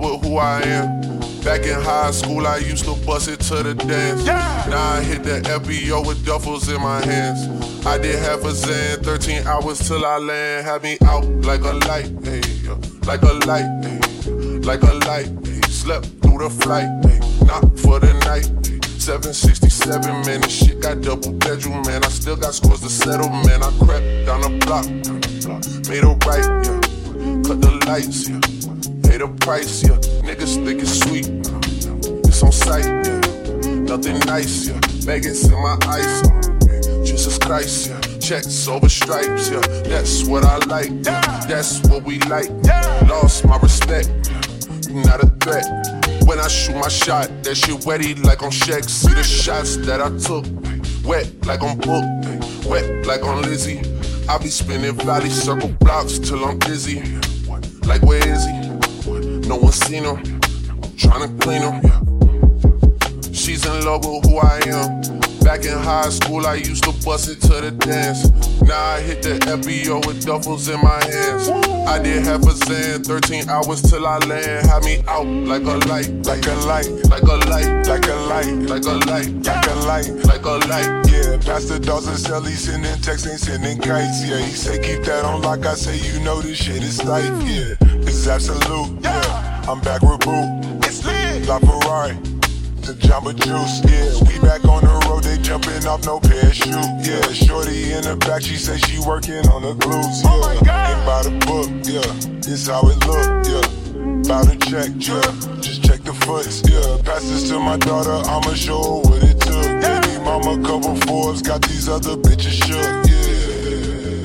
with who I am. Back in high school, I used to bust it to the dance. Yeah. Now I hit the FBO with duffels in my hands. I did half a zan, 13 hours till I land. Had me out like a light, hey, like a light, hey, like a light. Hey. Slept through the flight, hey. not for the night. Hey. 767, man, this shit got double bedroom, man. I still got scores to settle, man. I crept down the block, made a right, yeah. Cut the lights, yeah. Pay the price, yeah. Niggas think it's sweet, it's on sight, yeah. Nothing nice, yeah. Vegas in my eyes, yeah. Jesus Christ, yeah. Checks over stripes, yeah. That's what I like, yeah. That's what we like. Lost my respect, you not a threat. When I shoot my shot, that shit wetty like on Shaq. See the shots that I took, wet like on Book, wet like on Lizzie. I be spinning valley circle blocks till I'm dizzy. Like where is he? No one seen him. Tryna clean him. She's in love with who I am. Back in high school, I used to bust it to the dance. Now I hit the FBO with duffels in my hands. I did half a zan, 13 hours till I land. Had me out like a light, Like a light, like a light, like a light, like a light, like a light. like a light. Yeah, Pastor Dawson sell he sending texts, ain't sending kites. Yeah, he say keep that on like I say, you know this shit is life. Yeah, it's absolute. Yeah, I'm back with Boo. It's lit. La Ferrari. The Jamba Juice, yeah. We back on the road, they jumping off no parachute. Yeah, Shorty in the back, she say she working on the glutes. Oh yeah, ain't by the book, yeah. It's how it look, yeah. Bout to check, yeah. Just the foots, yeah. Pass this to my daughter, I'ma show her what it took. Baby mama couple Forbes, got these other bitches shook, yeah.